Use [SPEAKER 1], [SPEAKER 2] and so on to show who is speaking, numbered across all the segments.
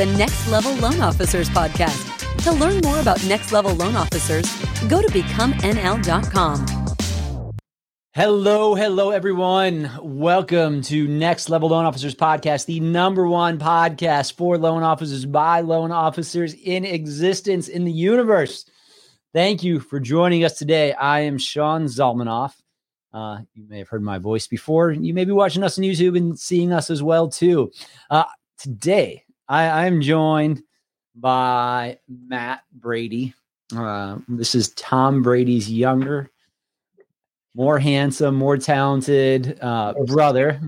[SPEAKER 1] the Next Level Loan Officers podcast. To learn more about Next Level Loan Officers, go to becomenl.com.
[SPEAKER 2] Hello, hello, everyone. Welcome to Next Level Loan Officers Podcast, the number one podcast for loan officers by loan officers in existence in the universe. Thank you for joining us today. I am Sean Zalmanoff. Uh, you may have heard my voice before. You may be watching us on YouTube and seeing us as well too. Uh, today, I, am joined by Matt Brady. Uh, this is Tom Brady's younger, more handsome, more talented uh, brother.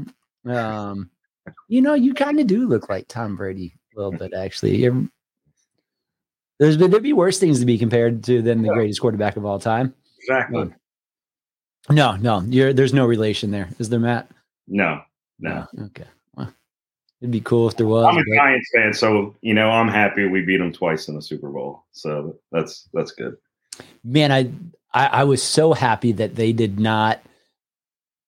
[SPEAKER 2] Um, you know, you kind of do look like Tom Brady a little bit, actually. You're, there's been there'd be worse things to be compared to than the greatest quarterback of all time.
[SPEAKER 3] Exactly.
[SPEAKER 2] Um, no, no, you're there's no relation there, is there, Matt?
[SPEAKER 3] No, no.
[SPEAKER 2] Okay. It'd be cool if there was.
[SPEAKER 3] I'm a
[SPEAKER 2] but-
[SPEAKER 3] Giants fan, so you know I'm happy we beat them twice in the Super Bowl. So that's that's good.
[SPEAKER 2] man, I, I I was so happy that they did not.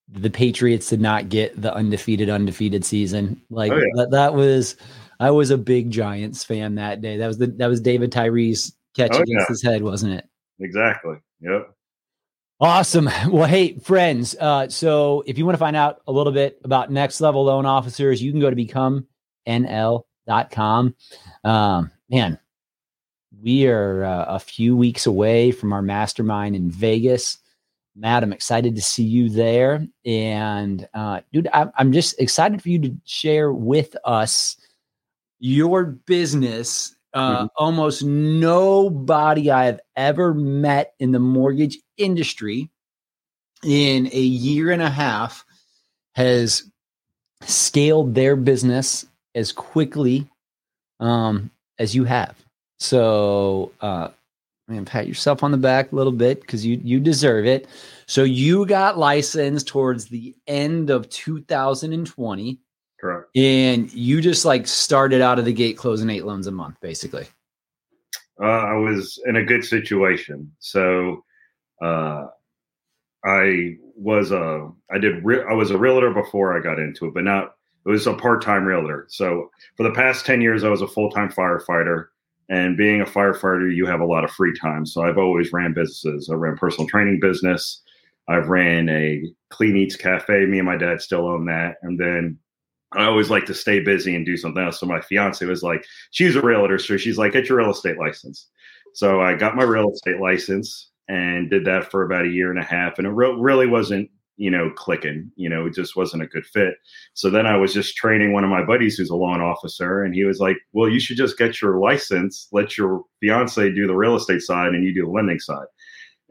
[SPEAKER 2] The Patriots did not get the undefeated undefeated season. Like
[SPEAKER 3] Oh, yeah.
[SPEAKER 2] that, that was. I was a big Giants fan that day. That was the that was David Tyree's catch
[SPEAKER 3] Oh,
[SPEAKER 2] against
[SPEAKER 3] yeah.
[SPEAKER 2] his head, wasn't it?
[SPEAKER 3] Exactly. Yep.
[SPEAKER 2] Awesome. Well, hey, friends. Uh, so if you want to find out a little bit about next level loan officers, you can go to becomenl.com. Um, man, we are uh, a few weeks away from our mastermind in Vegas. Matt, I'm excited to see you there. And uh, dude, I'm, I'm just excited for you to share with us your business. Uh,
[SPEAKER 3] Mhm.
[SPEAKER 2] Almost nobody I have ever met in the mortgage industry in a year and a half has scaled their business as quickly um, as you have. So, uh, man, pat yourself on the back a little bit because you you deserve it. So you got licensed towards the end of 2020,
[SPEAKER 3] Correct.
[SPEAKER 2] and you just like started out of the gate closing eight loans a month, basically.
[SPEAKER 3] Uh, I was in a good situation, so uh, I was a I did re- I was a realtor before I got into it, but not it was a part time realtor. So for the past ten years, I was a full time firefighter. And being a firefighter, you have a lot of free time. So I've always ran businesses. I ran personal training business. I've ran a clean eats cafe. Me and my dad still own that. And then I always like to stay busy and do something else. So my fiance was like, she's a realtor, so she's like, get your real estate license. So I got my real estate license and did that for about a year and a half, and it re- really wasn't, you know, clicking. You know, it just wasn't a good fit. So then I was just training one of my buddies who's a loan officer, and he was like, "Well, you should just get your license, let your fiance do the real estate side, and you do the lending side."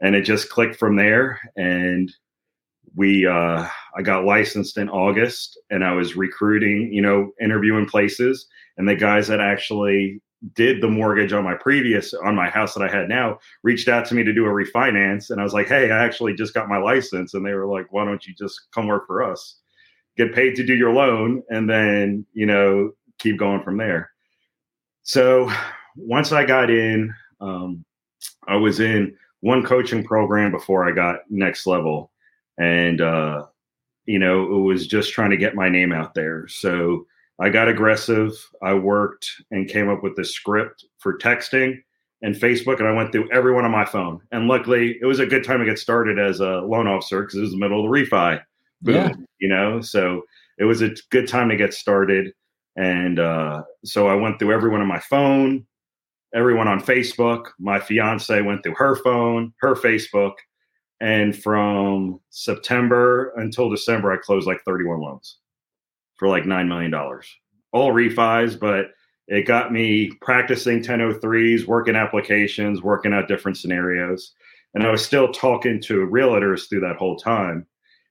[SPEAKER 3] And it just clicked from there, and we uh, I got licensed in August, and I was recruiting, you know, interviewing places, and the guys that actually did the mortgage on my previous on my house that I had now reached out to me to do a refinance, and I was like, "Hey, I actually just got my license," and they were like, "Why don't you just come work for us, get paid to do your loan, and then you know keep going from there." So once I got in, um, I was in one coaching program before I got next level, and uh, you know it was just trying to get my name out there. So I got aggressive. I worked and came up with this script for texting and Facebook, and I went through everyone on my phone. And luckily, it was a good time to get started as a loan officer because it was the middle of the refi. Boom,
[SPEAKER 2] Yeah.
[SPEAKER 3] you know, so it was a good time to get started. And uh, so I went through everyone on my phone, everyone on Facebook. My fiance went through her phone, her Facebook. And from September until December, I closed like 31 loans for like $9 million. All refis, but it got me practicing 1003s, working applications, working out different scenarios. And I was still talking to realtors through that whole time.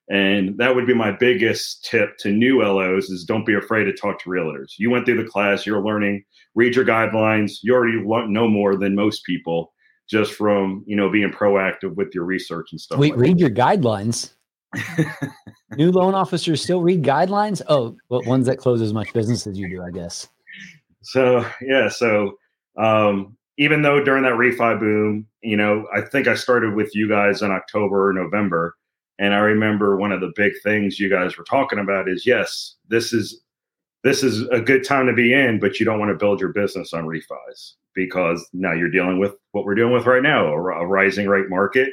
[SPEAKER 3] And that would be my biggest tip to new LOs is don't be afraid to talk to realtors. You went through the class, you're learning, read your guidelines. You already know more than most people just from, you know, being proactive with your research and stuff.
[SPEAKER 2] Wait,
[SPEAKER 3] like
[SPEAKER 2] read your guidelines. New loan officers still read guidelines? Oh, well, ones that close as much business as you do, I guess.
[SPEAKER 3] So yeah, so um, even though during that refi boom, you know, I think I started with you guys in October or November, and I remember one of the big things you guys were talking about is yes, this is this is a good time to be in, but you don't want to build your business on refis because now you're dealing with what we're dealing with right now a, a rising rate market.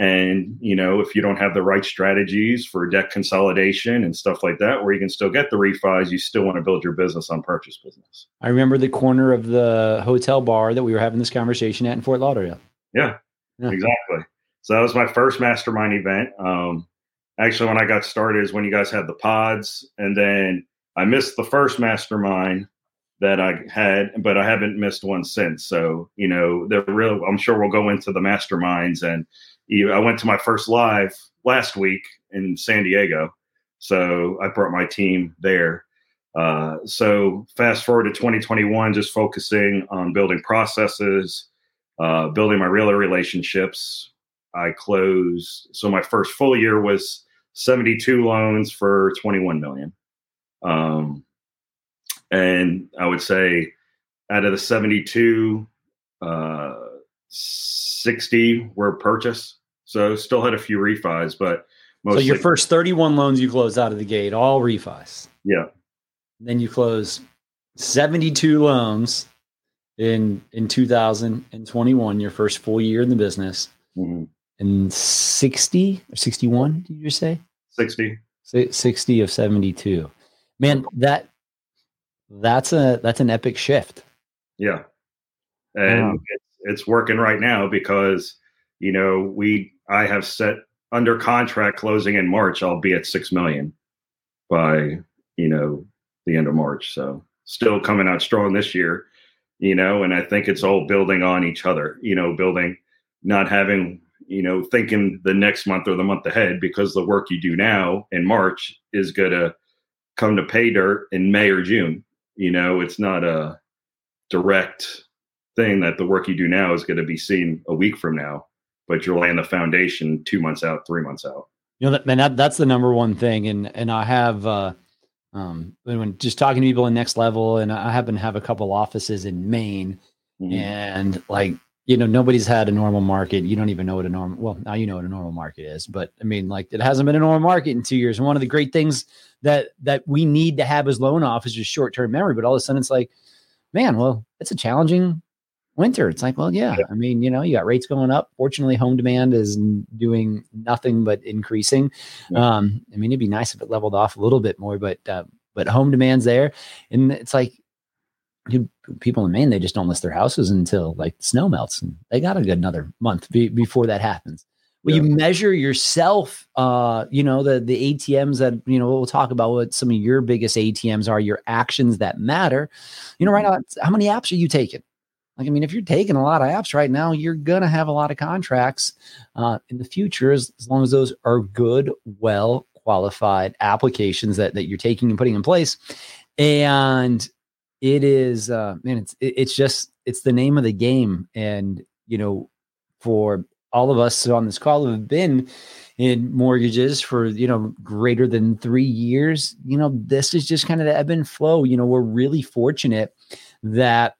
[SPEAKER 3] And, you know, if you don't have the right strategies for debt consolidation and stuff like that, where you can still get the refis, you still want to build your business on purchase business.
[SPEAKER 2] I remember the corner of the hotel bar that we were having this conversation at in Fort Lauderdale.
[SPEAKER 3] Yeah, yeah. exactly. So that was my first mastermind event. Um, actually, when I got started is when you guys had the pods. And then I missed the first mastermind that I had, but I haven't missed one since. So, you know, they're real. I'm sure we'll go into the masterminds. And I went to my first live last week in San Diego. So I brought my team there. Uh, so fast forward to 2021, just focusing on building processes, uh, building my realtor relationships. I closed. So my first full year was 72 loans for 21 million. Um, and I would say out of the 72, uh, 60 were purchase. So still had a few refis, but
[SPEAKER 2] mostly. So your first 31 loans you closed out of the gate, all refis.
[SPEAKER 3] Yeah.
[SPEAKER 2] Then you close 72 loans in in 2021, your first full year in the business. Mm-hmm. And 60 or 61, did you just say?
[SPEAKER 3] 60.
[SPEAKER 2] 60 of 72. Man, that that's a that's an epic shift.
[SPEAKER 3] Yeah. And it's, it's working right now because you know, we I have set under contract closing in March, I'll be at six million by, you know, the end of March. So still coming out strong this year, you know, and I think it's all building on each other, you know, building not having you know, thinking the next month or the month ahead because the work you do now in March is to come to pay dirt in May or June. You know, it's not a direct thing that the work you do now is going to be seen a week from now, but you're laying the foundation two months out, three months out.
[SPEAKER 2] You know, that, man, that, that's the number one thing. And, and I have, uh, um, when just talking to people in next level, and I happen to have a couple offices in Maine, mm-hmm. and like you know nobody's had a normal market you don't even know what a normal well now you know what a normal market is but i mean like it hasn't been a normal market in two years and one of the great things that that we need to have as loan officers is short-term memory but all of a sudden it's like man well it's a challenging winter it's like well yeah, i mean you know you got rates going up fortunately home demand is doing nothing but increasing um i mean it'd be nice if it leveled off a little bit more but uh, but home demand's there and it's like people in Maine, they just don't list their houses until like snow melts, and they got a good another month be, before that happens. Well, yeah. you measure yourself, uh, you know, the the ATMs that you know we'll talk about what some of your biggest ATMs are, your actions that matter. You know, right now, how many apps are you taking? Like, I mean, if you're taking a lot of apps right now, you're gonna have a lot of contracts uh, in the future, as, as long as those are good, well qualified applications that that you're taking and putting in place. And it is uh man it's it's just it's the name of the game and you know for all of us on this call who have been in mortgages for you know greater than three years you know this is just kind of the ebb and flow you know we're really fortunate that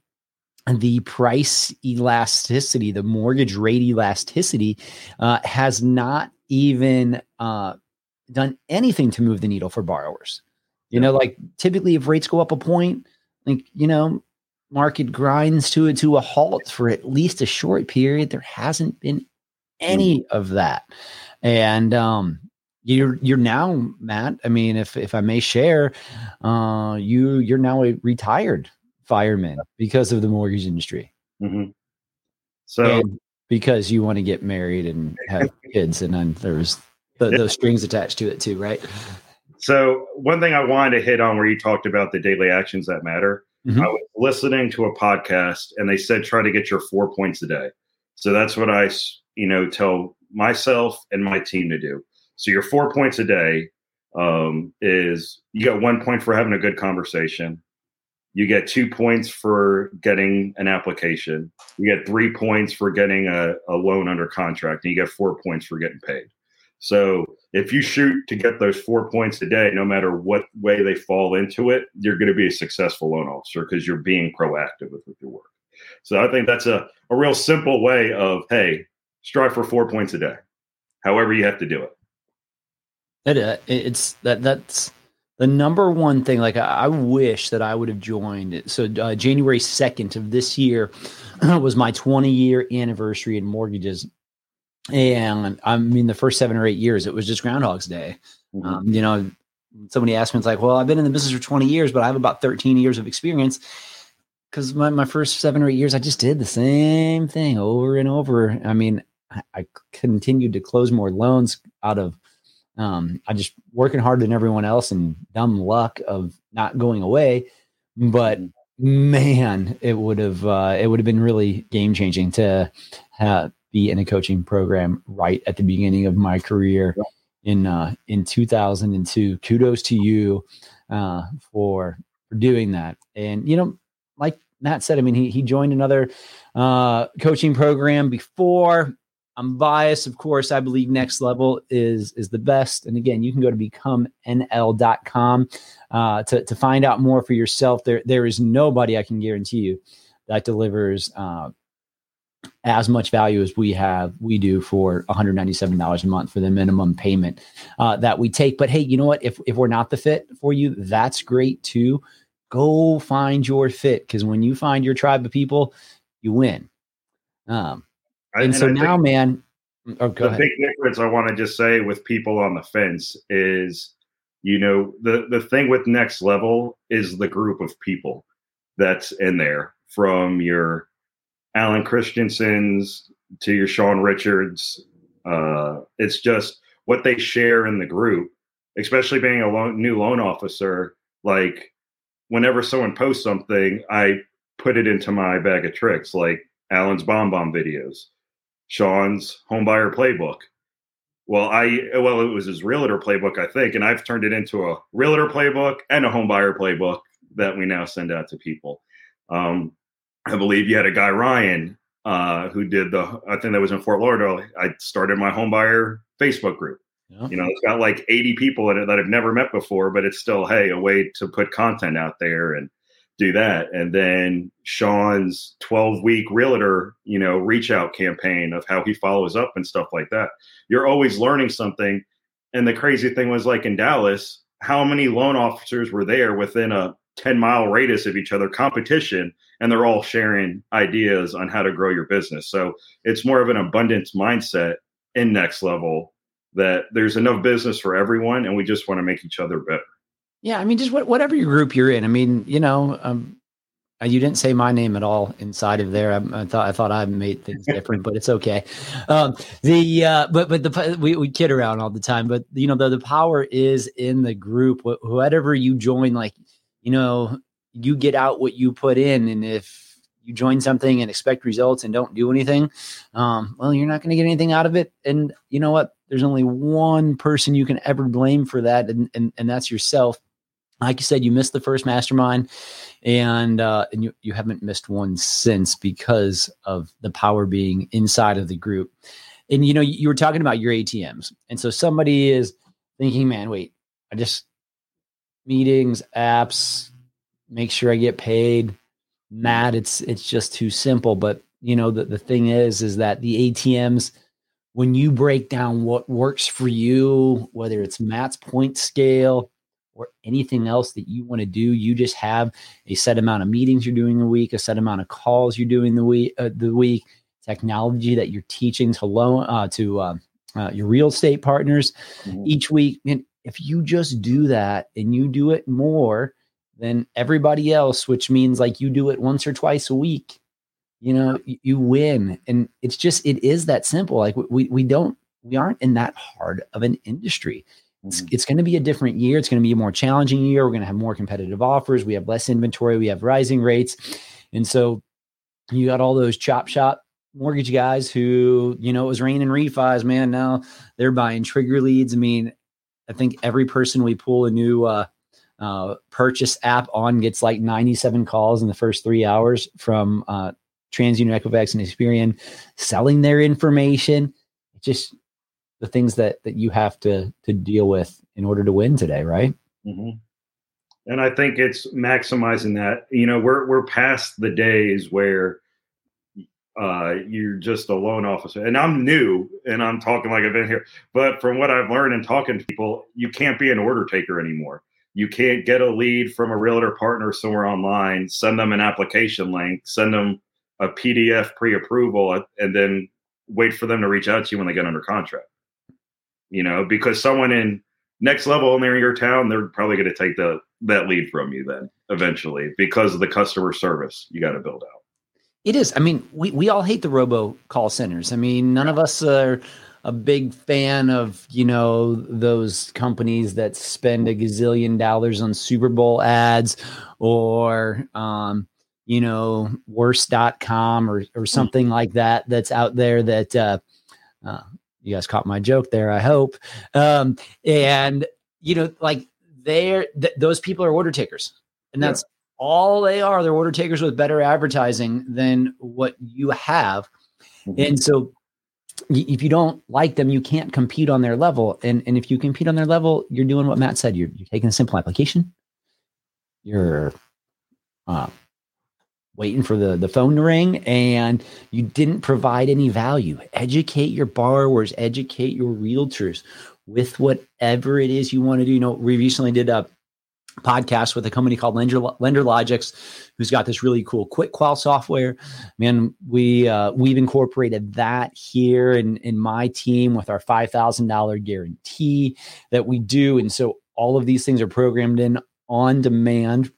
[SPEAKER 2] the price elasticity the mortgage rate elasticity uh, has not even uh, done anything to move the needle for borrowers. You know like typically if rates go up a point like you know market grinds to it to a halt for at least a short period there hasn't been any of that. And um you're you're now matt i mean if if i may share uh you you're now a retired fireman because of the mortgage industry
[SPEAKER 3] mm-hmm. so
[SPEAKER 2] and because you want to get married and have kids and then there's the, those strings attached to it too right
[SPEAKER 3] so one thing I wanted to hit on where you talked about the daily actions that matter. Mm-hmm. I was listening to a podcast and they said try to get your four points a day. So that's what I you know tell myself and my team to do. So your four points a day um, is you got one point for having a good conversation. You get two points for getting an application. You get three points for getting a, a loan under contract, and you get four points for getting paid. So if you shoot to get those four points a day, no matter what way they fall into it, you're going to be a successful loan officer because you're being proactive with, with your work. So I think that's a, a real simple way of, hey, strive for four points a day, however you have to do it.
[SPEAKER 2] It, uh, it's that that's the number one thing, like I, I wish that I would have joined. So uh, January second of this year was my 20 year anniversary in mortgages, and I mean the first seven or eight years it was just Groundhog's Day. Mm-hmm. Um, you know, somebody asked me, it's like, well, I've been in the business for 20 years, but I have about 13 years of experience because my, my first seven or eight years, I just did the same thing over and over. I mean, I, I continued to close more loans out of um, I just working harder than everyone else and dumb luck of not going away. But mm-hmm. man, it would have uh, it would have been really game changing to uh, be in a coaching program right at the beginning of my career in uh, in 2002. Kudos to you uh, for for doing that. And you know, like Matt said, I mean, he he joined another uh, coaching program before. I'm biased, of course. I believe Next Level is is the best. And again, you can go to becomenl.com uh, to to find out more for yourself. There there is nobody I can guarantee you that delivers uh, as much value as we have we do for $197 a month for the minimum payment uh, that we take. But hey, you know what? If if we're not the fit for you, that's great too. Go find your fit because when you find your tribe of people, you win. Um, and, and so now, man,
[SPEAKER 3] oh, the ahead. big difference I want to just say with people on the fence is, you know, the the thing with next level is the group of people that's in there from your Alan Christensen's to your Sean Richards. Uh, it's just what they share in the group, especially being a loan, new loan officer. Like, whenever someone posts something, I put it into my bag of tricks, like Alan's BombBomb videos. Sean's homebuyer playbook. Well, I well, it was his realtor playbook, I think, and I've turned it into a realtor playbook and a homebuyer playbook that we now send out to people. Um, I believe you had a guy Ryan uh, who did the. I think that was in Fort Lauderdale. I started my homebuyer Facebook group. Yeah. You know, it's got like 80 people in it that I've never met before, but it's still hey a way to put content out there and do that. And then Sean's 12 week realtor, you know, reach out campaign of how he follows up and stuff like that. You're always learning something. And the crazy thing was like in Dallas, how many loan officers were there within a 10 mile radius of each other competition and they're all sharing ideas on how to grow your business. So it's more of an abundance mindset in next level that there's enough business for everyone and we just want to make each other better.
[SPEAKER 2] Yeah, I mean, just what, whatever your group you're in. I mean, you know, um, uh, you didn't say my name at all inside of there. I, I thought I thought I made things different, but it's okay. Um, the uh, but but the we, we kid around all the time, but you know the the power is in the group. Wh- whatever you join, like you know, you get out what you put in, and if you join something and expect results and don't do anything, um, well, you're not going to get anything out of it. And you know what? There's only one person you can ever blame for that, and and, and that's yourself like you said, you missed the first mastermind, and uh, and you you haven't missed one since because of the power being inside of the group. And you know, you were talking about your ATMs, and so somebody is thinking, "Man, wait, I just meetings, apps, make sure I get paid." Matt, it's it's just too simple. But you know, the the thing is, is that the ATMs when you break down what works for you, whether it's Matt's point scale or anything else that you want to do. You just have a set amount of meetings you're doing a week, a set amount of calls you're doing the week, uh, the week, technology that you're teaching to loan uh, to uh, uh, your real estate partners mm-hmm. each week. And if you just do that and you do it more than everybody else, which means like you do it once or twice a week, you know, you, you win. And it's just it is that simple. Like we we don't we aren't in that hard of an industry. It's, mm-hmm. it's going to be a different year. It's going to be a more challenging year. We're going to have more competitive offers. We have less inventory. We have rising rates. And so you got all those chop shop mortgage guys who, you know, it was raining refis, man. Now they're buying trigger leads. I mean, I think every person we pull a new uh, uh, purchase app on gets like 97 calls in the first three hours from uh, TransUnion, Equifax, and Experian selling their information. It just the things that that you have to to deal with in order to win today, right?
[SPEAKER 3] Mm-hmm. And I think it's maximizing that. You know, we're we're past the days where uh, you're just a loan officer. And I'm new and I'm talking like I've been here. But from what I've learned and talking to people, you can't be an order taker anymore. you can't get a lead from a realtor partner somewhere online, send them an application link, send them a PDF pre-approval, and then wait for them to reach out to you when they get under contract. You know, because someone in next level near your town, they're probably going to take the that lead from you then eventually because of the customer service you got to build out.
[SPEAKER 2] It is. I mean, we, we all hate the robo call centers. I mean, none of us are a big fan of, you know, those companies that spend a gazillion dollars on Super Bowl ads or, um, you know, worse.com or, or something mm. like that that's out there that, uh, uh, you guys caught my joke there, I hope. Um, and, you know, like they're, th- those people are order takers. And that's yeah. all they are. They're order takers with better advertising than what you have. Mm-hmm. And so if you don't like them, you can't compete on their level. And, and if you compete on their level, you're doing what Matt said. You're, you're taking a simple application. You're uh, waiting for the, the phone to ring and you didn't provide any value. Educate your borrowers, educate your realtors with whatever it is you want to do. You know, we recently did a podcast with a company called Lender, LenderLogix, who's got this really cool quick qual software. Man, we uh, we've incorporated that here in in my team with our five thousand dollar guarantee that we do, and so all of these things are programmed in on demand.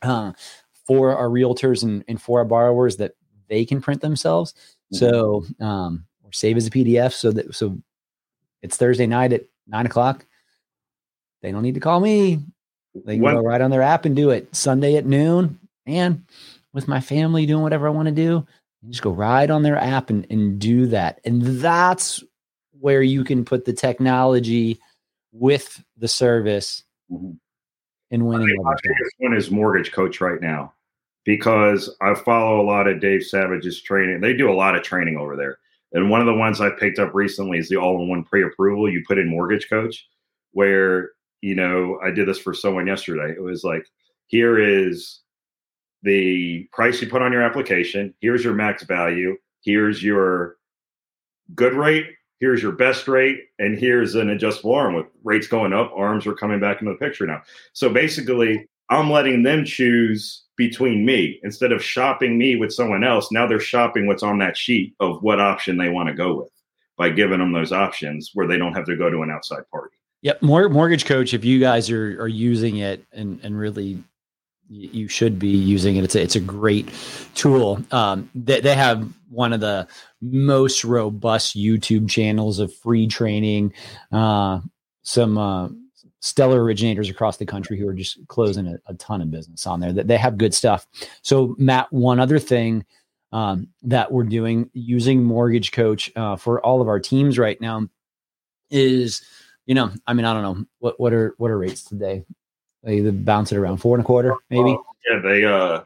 [SPEAKER 2] Uh, for our realtors and, and for our borrowers that they can print themselves. Mm-hmm. So um, or save as a PDF so that so it's Thursday night at nine o'clock. They don't need to call me. They can what? go right on their app and do it. Sunday at noon, and with my family doing whatever I want to do, just go right on their app and, and do that. And that's where you can put the technology with the service mm-hmm. And winning.
[SPEAKER 3] My biggest one is mortgage coach right now because I follow a lot of Dave Savage's training. They do a lot of training over there. And one of the ones I picked up recently is the all-in-one pre-approval. You put in mortgage coach, where you know I did this for someone yesterday. It was like, here is the price you put on your application. Here's your max value. Here's your good rate. Here's your best rate, and here's an adjustable arm with rates going up. Arms are coming back into the picture now. So basically, I'm letting them choose between me instead of shopping me with someone else. Now they're shopping what's on that sheet of what option they want to go with by giving them those options where they don't have to go to an outside party.
[SPEAKER 2] Yep. Mortgage coach, if you guys are, are using it and, and really you should be using it. It's a, it's a great tool. Um, they, they have one of the most robust YouTube channels of free training. Uh, some uh, stellar originators across the country who are just closing a, a ton of business on there. That they have good stuff. So Matt, one other thing um, that we're doing using Mortgage Coach uh, for all of our teams right now is, you know, I mean, I don't know what what are what are rates today. They, bounce it around four and a quarter, maybe. Uh,
[SPEAKER 3] yeah, they uh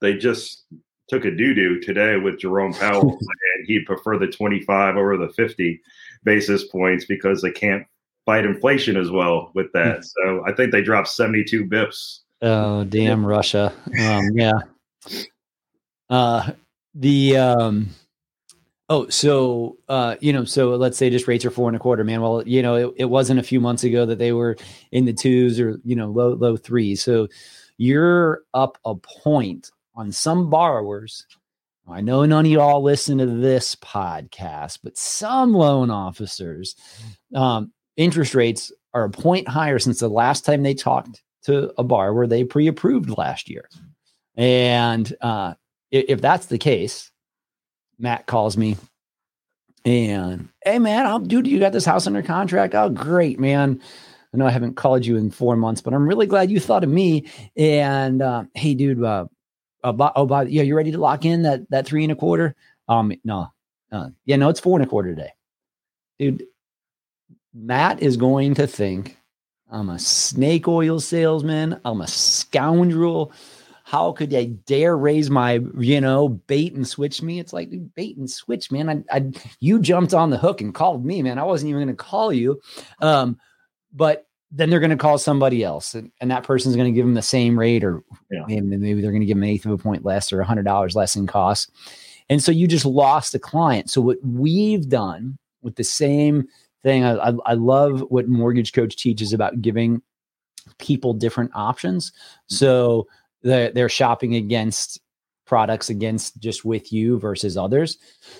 [SPEAKER 3] they just took a doo doo today with Jerome Powell, and he'd prefer the twenty five over the fifty basis points because they can't fight inflation as well with that. Hmm. So I think they dropped 72 bips.
[SPEAKER 2] Oh, damn Russia. Um, yeah. Uh, the, um, oh, so, uh, you know, so let's say just rates are four and a quarter, man. Well, you know, it, it wasn't a few months ago that they were in the twos or, you know, low, low threes. So you're up a point on some borrowers I know none of y'all listen to this podcast, but some loan officers, um, interest rates are a point higher since the last time they talked to a borrower they pre-approved last year. And uh, if, if that's the case, Matt calls me and hey man, I'll dude, you got this house under contract. Oh, great, man. I know I haven't called you in four months, but I'm really glad you thought of me. And uh, hey, dude, uh, uh, oh, by, yeah, you ready to lock in that that three and a quarter? Um, no, uh, yeah, no, it's four and a quarter today, dude. Matt is going to think I'm a snake oil salesman. I'm a scoundrel. How could I dare raise my, you know, bait and switch me? It's like bait and switch, man. I, I you jumped on the hook and called me, man. I wasn't even going to call you. Um, but then they're going to call somebody else, and, and that person's going to give them the same rate, or yeah. maybe, maybe they're going to give them an eighth of a point less or a hundred dollars less in cost. And so you just lost a client. So what we've done with the same thing. I, I, I love what Mortgage Coach teaches about giving people different options. So they're, they're shopping against products against just with you versus others.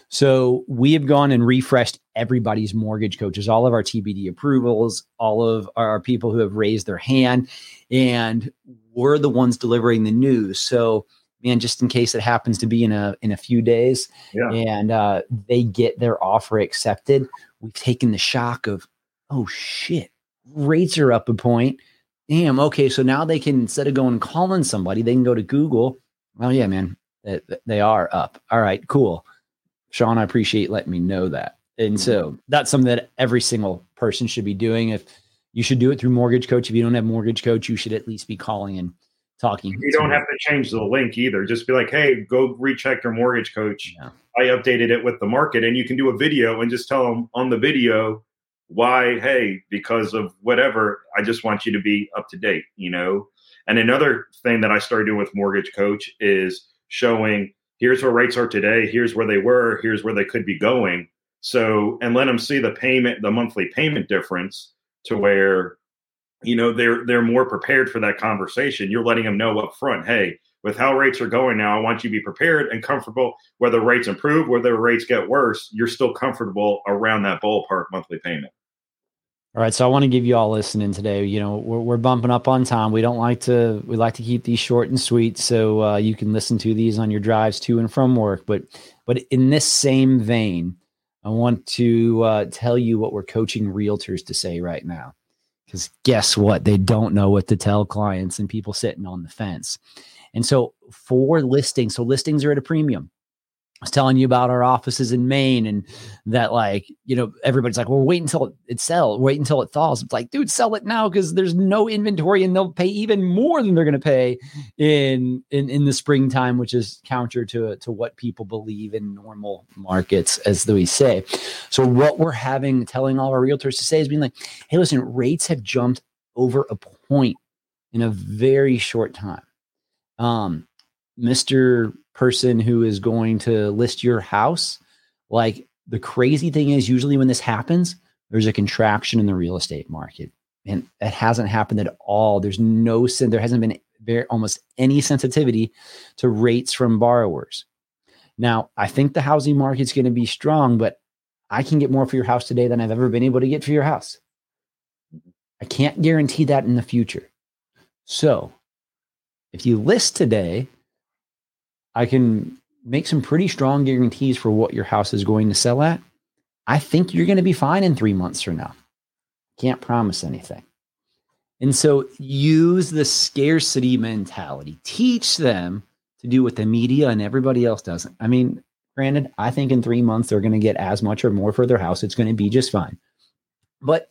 [SPEAKER 2] So we have gone and refreshed everybody's mortgage coaches, all of our TBD approvals, all of our people who have raised their hand, and we're the ones delivering the news. So man, just in case it happens to be in a in a few days, yeah. and uh, they get their offer accepted, we've taken the shock of, oh shit, rates are up a point. Damn. Okay, so now they can instead of going and calling somebody, they can go to Google well, yeah, man, they are up. All right, cool. Sean, I appreciate letting me know that. And so mm-hmm. that's something that every single person should be doing. If you should do it through Mortgage Coach, if you don't have Mortgage Coach, you should at least be calling and talking.
[SPEAKER 3] You don't have to change the link either. Just be like, hey, go recheck your Mortgage Coach. Yeah. I updated it with the market, and you can do a video and just tell them on the video why. Hey, because of whatever, I just want you to be up to date. You know, and another thing that I started doing with Mortgage Coach is showing here's where rates are today, here's where they were, here's where they could be going. So, and let them see the payment, the monthly payment difference to where, you know, they're they're more prepared for that conversation. You're letting them know up front, hey, with how rates are going now, I want you to be prepared and comfortable. Whether rates improve, whether rates get worse, you're still comfortable around that ballpark monthly payment.
[SPEAKER 2] All right, so I want to give you all listening today. You know, we're, we're bumping up on time. We don't like to we like to keep these short and sweet, so uh, you can listen to these on your drives to and from work. But but in this same vein, I want to uh, tell you what we're coaching realtors to say right now. Because guess what? They don't know what to tell clients and people sitting on the fence. And so for listings, so listings are at a premium I was telling you about our offices in Maine and that like, you know, everybody's like, well, wait until it, it sells, wait until it thaws. It's like, dude, sell it now because there's no inventory and they'll pay even more than they're to pay in, in, in the springtime, which is counter to, to what people believe in normal markets, as we say. So what we're having, telling all our realtors to say is being like, hey, listen, rates have jumped over a point in a very short time. Um, Mr person who is going to list your house. Like the crazy thing is, usually when this happens, there's a contraction in the real estate market. And it hasn't happened at all. There's no sin, there hasn't been very almost any sensitivity to rates from borrowers. Now, I think the housing market's going to be strong, but I can get more for your house today than I've ever been able to get for your house. I can't guarantee that in the future. So, if you list today I can make some pretty strong guarantees for what your house is going to sell at. I think you're going to be fine in three months from now. Can't promise anything. And so use the scarcity mentality. Teach them to do what the media and everybody else doesn't. I mean, granted, I think in three months they're going to get as much or more for their house. It's going to be just fine. But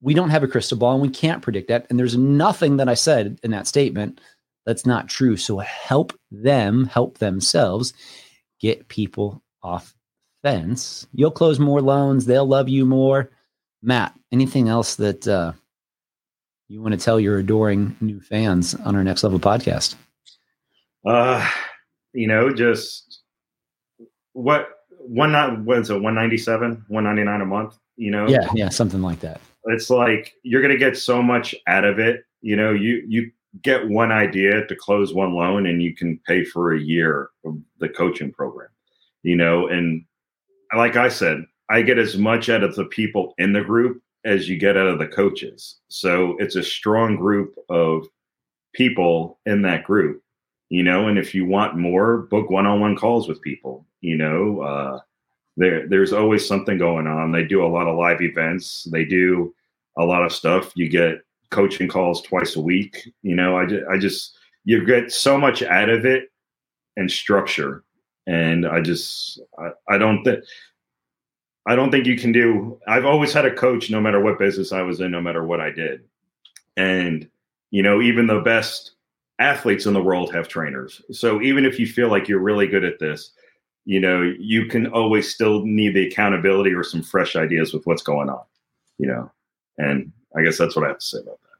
[SPEAKER 2] we don't have a crystal ball and we can't predict that. And there's nothing that I said in that statement that's not true. So help them help themselves get people off fence. You'll close more loans. They'll love you more. Matt, anything else that uh, you want to tell your adoring new fans on our next level podcast?
[SPEAKER 3] Uh, you know, just what one not was it 197 199 a month you know
[SPEAKER 2] yeah yeah something like that
[SPEAKER 3] it's like you're gonna get so much out of it you know you you get one idea to close one loan and you can pay for a year of the coaching program you know? And like i said i get as much out of the people in the group as you get out of the coaches. So it's a strong group of people in that group you know? And if you want more book one-on-one calls with people you know? Uh, there there's always something going on. They do a lot of live events. They do a lot of stuff. You get coaching calls twice a week. You know, I just, I just you get so much out of it and structure, and I just I, I don't think. I don't think you can do. I've always had a coach, no matter what business I was in, no matter what I did, and you know, even the best athletes in the world have trainers. So even if you feel like you're really good at this, you know, you can always still need the accountability or some fresh ideas with what's going on. You know, and I guess that's what I have to say about that.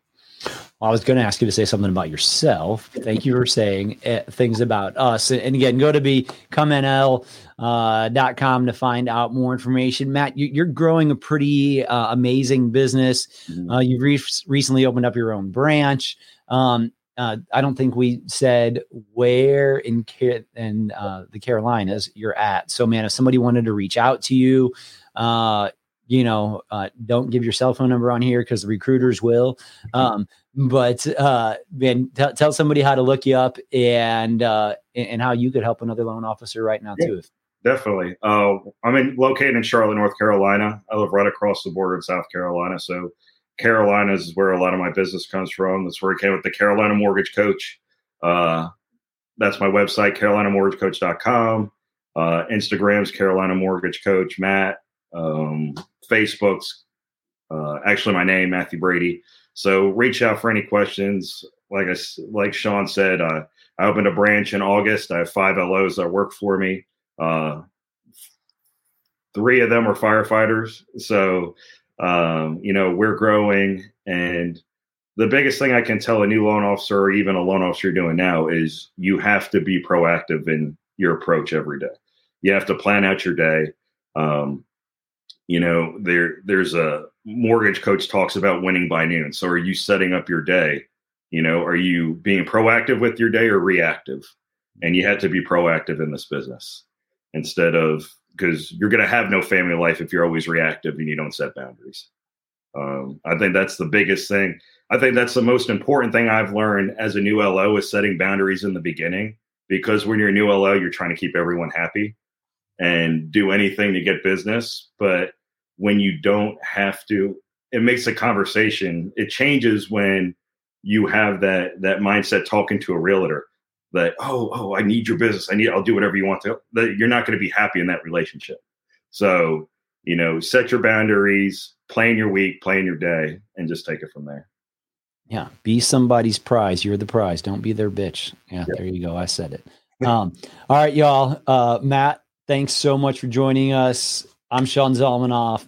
[SPEAKER 2] I was going to ask you to say something about yourself. Thank you for saying uh, things about us. And again, go to becomenl.com uh, to find out more information. Matt, you, are growing a pretty uh, amazing business. Mm-hmm. Uh, you've re- recently opened up your own branch. Um, uh, I don't think we said where in in uh, the Carolinas you're at. So, man, if somebody wanted to reach out to you, uh, you know, uh, don't give your cell phone number on here because the recruiters will. Um, but uh, man, t- tell somebody how to look you up and uh, and how you could help another loan officer right now
[SPEAKER 3] yeah,
[SPEAKER 2] too.
[SPEAKER 3] Definitely. Uh, I'm in, located in Charlotte, North Carolina. I live right across the border in South Carolina, so Carolina is where a lot of my business comes from. That's where I came with the Carolina Mortgage Coach. Uh, that's my website, carolinamortgagecoach.com. Uh, Instagram's Carolina Mortgage Coach Matt. Um, Facebook's uh, actually my name, Matthew Brady. So reach out for any questions. Like I, like Sean said, uh, I opened a branch in August. I have five LOs that work for me. Uh, three of them are firefighters. So, um, you know, we're growing. And the biggest thing I can tell a new loan officer or even a loan officer doing now is you have to be proactive in your approach every day. You have to plan out your day. Um, you know there there's a mortgage coach talks about winning by noon. So are you setting up your day? You know are you being proactive with your day or reactive? And you have to be proactive in this business instead of because you're going to have no family life if you're always reactive and you don't set boundaries. Um, i think that's the biggest thing. I think that's the most important thing i've learned as a new lo is setting boundaries in the beginning because when you're a new lo you're trying to keep everyone happy and do anything to get business. But when you don't have to it makes a conversation it changes when you have that that mindset talking to a realtor that oh oh i need your business. I need i'll do whatever you want to that you're not going to be happy in that relationship. So you know set your boundaries plan your week plan your day and just take it from there.
[SPEAKER 2] Yeah be somebody's prize. You're the prize. Don't be their bitch. Yeah yep. there you go. I said it. Um all right y'all. Uh matt thanks so much for joining us I'm Sean Zalmanoff.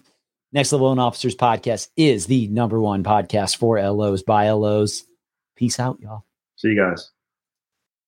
[SPEAKER 2] Next Level Loan Officers podcast is the number one podcast for LOs by LOs. Peace out, y'all.
[SPEAKER 3] See you guys.